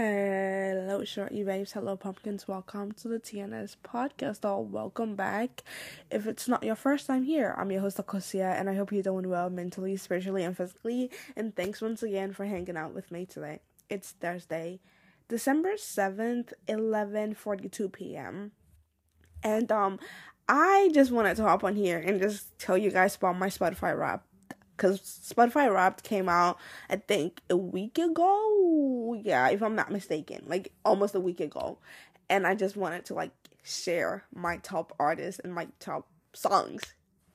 Hello, shorty babes. Hello, pumpkins. Welcome to the TNS podcast. All welcome back. If it's not your first time here, I'm your host Akosia, and I hope you're doing well mentally, spiritually, and physically. And thanks once again for hanging out with me today. It's Thursday, December seventh, eleven forty-two p.m. And um, I just wanted to hop on here and just tell you guys about my Spotify rap because Spotify Wrapped came out, I think, a week ago. Yeah, if I'm not mistaken, like almost a week ago. And I just wanted to like share my top artists and my top songs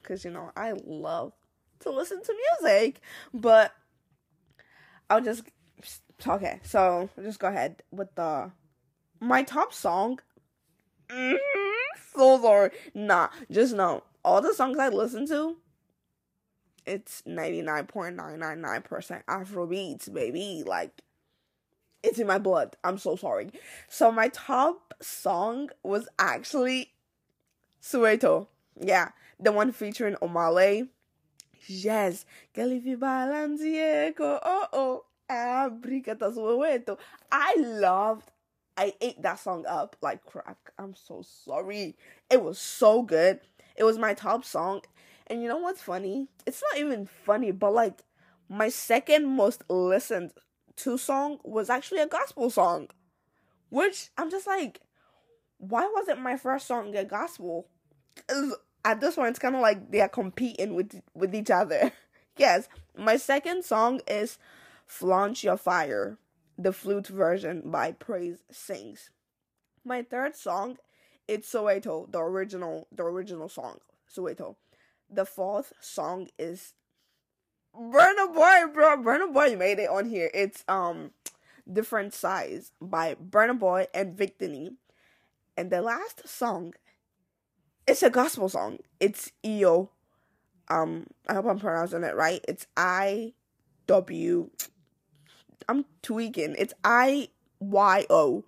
because you know I love to listen to music, but I'll just okay. So I'll just go ahead with the my top song. Mm, so sorry, nah. Just know all the songs I listen to it's 99.999% Afrobeats, baby. Like, it's in my blood. I'm so sorry. So, my top song was actually Soweto. Yeah, the one featuring Omah Lay. Yes. Galifi Balanzieko. Oh, oh. Abricata Soweto. I loved I ate that song up like crack. I'm so sorry. It was so good. It was my top song and you know what's funny? It's not even funny, but like my second most listened to song was actually a gospel song. Which I'm just like, why wasn't my first song a gospel? At this point, it's kind of like they are competing with with each other. yes, my second song is "Flaunt Your Fire," the flute version by Praise Sings. My third song, it's Soweto, the original, the original song, Soweto the fourth song is Burna Boy, bro. Burna Boy made it on here. It's um different size by Burna Boy and Victony. And the last song it's a gospel song. It's EO. Um, I hope I'm pronouncing it right. It's I W I'm tweaking. It's I Y O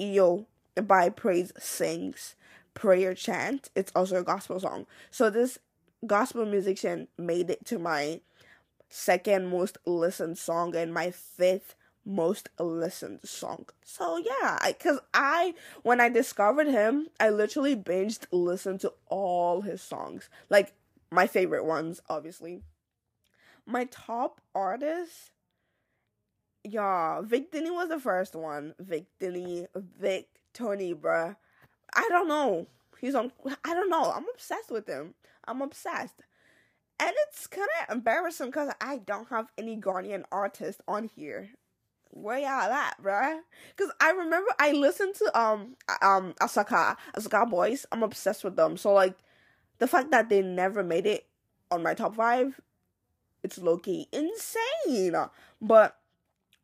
E O by Praise Sings prayer chant. It's also a gospel song. So this gospel musician made it to my second most listened song and my fifth most listened song. So yeah, cuz I when I discovered him, I literally binged listened to all his songs. Like my favorite ones, obviously. My top artist yeah, Victony was the first one. Victony, Vic Tony, bruh. I don't know. He's on. I don't know. I'm obsessed with him. I'm obsessed. And it's kind of embarrassing because I don't have any Ghanaian artists on here. Where y'all at, bruh? Because I remember I listened to um um Asakaa Asakaa Boys. I'm obsessed with them. So like, the fact that they never made it on my top five, it's low key insane. But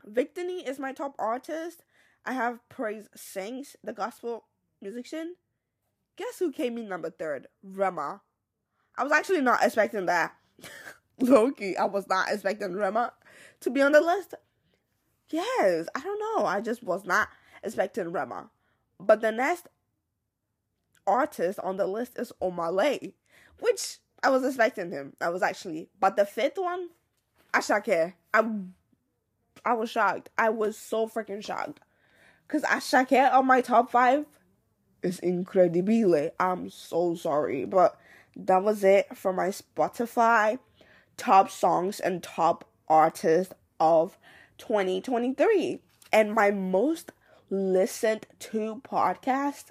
Victony is my top artist. I have Praise Sings, the gospel musician. Guess who came in number third? Rema. I was actually not expecting that. Loki, I was not expecting Rema to be on the list. Yes, I don't know. I just was not expecting Rema. But the next artist on the list is Omah Lay, which I was expecting him. I was actually, but the fifth one. I, I was shocked. I was so freaking shocked, cause Asake on my top five is incredible. I'm so sorry, but that was it for my Spotify top songs and top artists of 2023. And my most listened to podcast.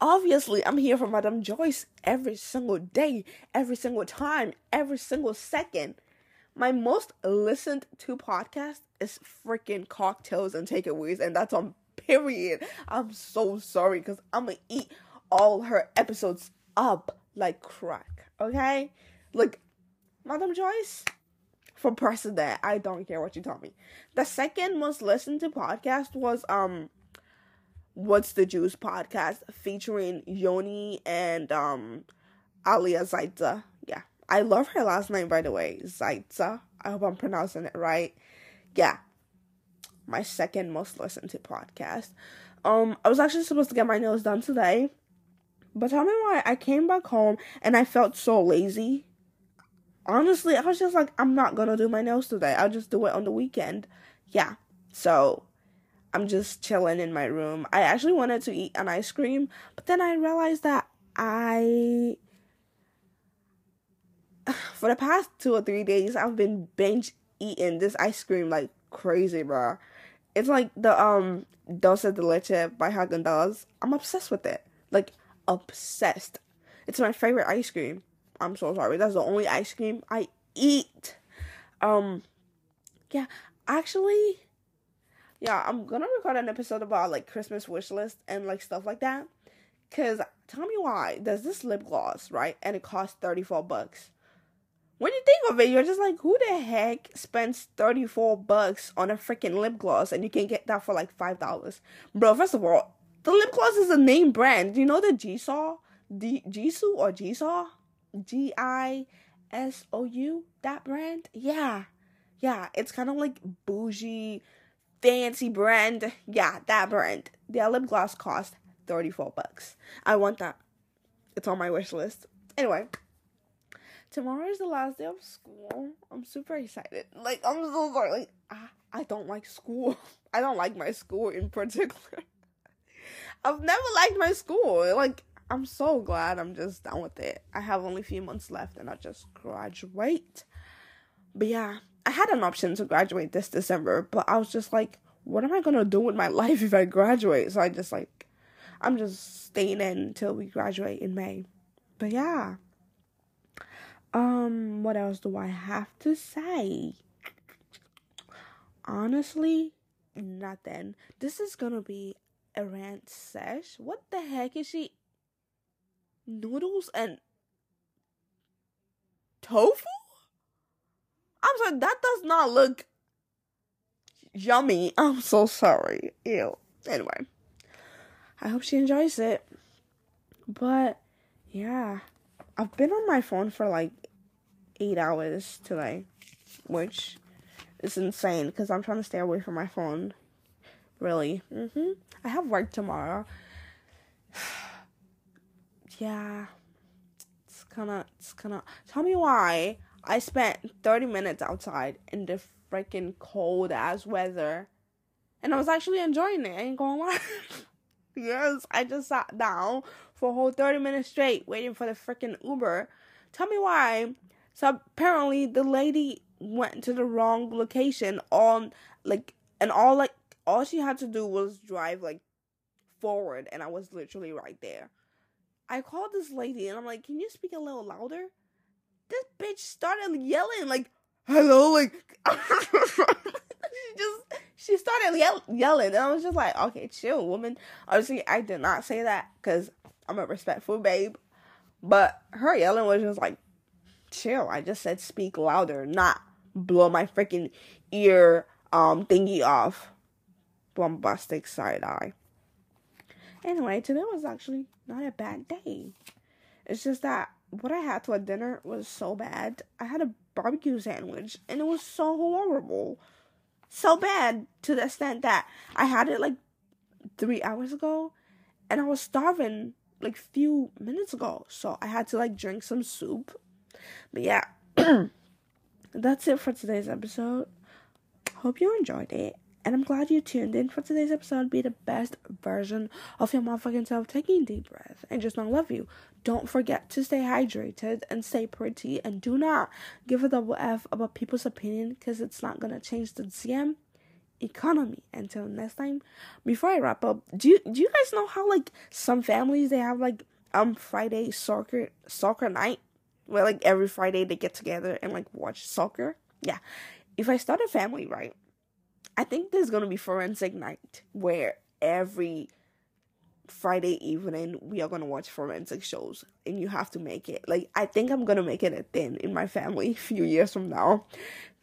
Obviously, I'm here for Madame Joyce every single day, every single time, every single second. My most listened to podcast is freaking cocktails and takeaways, and that's on period. I'm so sorry because I'm gonna eat all her episodes up like crack. Okay? Like, Madam Joyce, for president, I don't care what you tell me. The second most listened to podcast was um What's the Juice podcast featuring Yoni and um Alia Zaitza. Yeah. I love her last name by the way. Zaitza. I hope I'm pronouncing it right. Yeah my second most listened to podcast. Um, I was actually supposed to get my nails done today, but tell me why I came back home and I felt so lazy. Honestly, I was just like, I'm not gonna do my nails today. I'll just do it on the weekend. Yeah. So I'm just chilling in my room. I actually wanted to eat an ice cream, but then I realized that I for the past two or three days I've been binge eating this ice cream like crazy, bro. It's like the um Dulce de Leche by Haagen Dazs. I'm obsessed with it. Like obsessed. It's my favorite ice cream. I'm so sorry. That's the only ice cream I eat. Um yeah, actually yeah, I'm gonna record an episode about like Christmas wish list and like stuff like that. Cause tell me why. There's this lip gloss, right? And it costs 34 bucks. When you think of it, you're just like, who the heck spends 34 bucks on a freaking lip gloss and you can get that for like $5? Bro, first of all, the lip gloss is a name brand. Do you know the Gisou? The Gisou or Gisou? G I S O U? That brand? Yeah. Yeah, it's kind of like bougie fancy brand. Yeah, that brand. Their lip gloss cost 34 bucks. I want that. It's on my wish list. Anyway, tomorrow is the last day of school. I'm super excited. Like, I'm so sorry. Like, I, I don't like school. I don't like my school in particular. I've never liked my school. Like, I'm so glad I'm just done with it. I have only a few months left and I just graduate. But yeah, I had an option to graduate this December, but I was just like, what am I gonna do with my life if I graduate? So I just like, I'm just staying in until we graduate in May. But yeah. Um, what else do I have to say? Honestly, nothing. This is gonna be rant sesh. What the heck is she? Noodles and tofu? I'm sorry, that does not look yummy. I'm so sorry. Ew. Anyway, I hope she enjoys it. But yeah, I've been on my phone for like eight hours today, which is insane because I'm trying to stay away from my phone. Really. Mhm. I have work tomorrow. yeah. It's of it's kind of Tell me why I spent 30 minutes outside in the freaking cold ass weather. And I was actually enjoying it. I ain't gonna yes, I just sat down for a whole 30 minutes straight waiting for the freaking Uber. Tell me why. So apparently the lady went to the wrong location on like and all like all she had to do was drive like forward and I was literally right there. I called this lady and I'm like, "Can you speak a little louder?" this bitch started yelling like, "Hello!" Like she just she started yell- yelling, and I was just like, "Okay, chill, woman." Obviously, I did not say that because I'm a respectful babe, but her yelling was just like, "Chill." I just said, "Speak louder," not blow my freaking ear um thingy off. Bombastic side eye. Anyway, today was actually not a bad day. It's just that what I had for dinner was so bad. I had a barbecue sandwich and it was so horrible. So bad to the extent that I had it like three hours ago and I was starving like few minutes ago. So I had to like drink some soup. But yeah. That's it for today's episode. Hope you enjoyed it. And I'm glad you tuned in for today's episode. Be the best version of your motherfucking self. Taking deep breath and just not love you. Don't forget to stay hydrated and stay pretty. And do not give a double F about people's opinion because it's not gonna change the CM economy. Until next time. Before I wrap up, do you do you guys know how like some families they have like um Friday soccer soccer night where like every Friday they get together and like watch soccer? Yeah. If I start a family right I think there's gonna be forensic night where every Friday evening we are gonna watch forensic shows and you have to make it. Like I think I'm gonna make it a thing in my family a few years from now.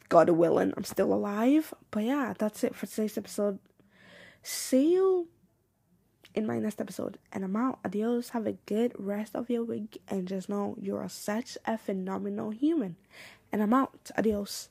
God willing, I'm still alive. But yeah, that's it for today's episode. See you in my next episode. And I'm out. Adios. Have a good rest of your week. And just know you're such a phenomenal human. And I'm out. Adios.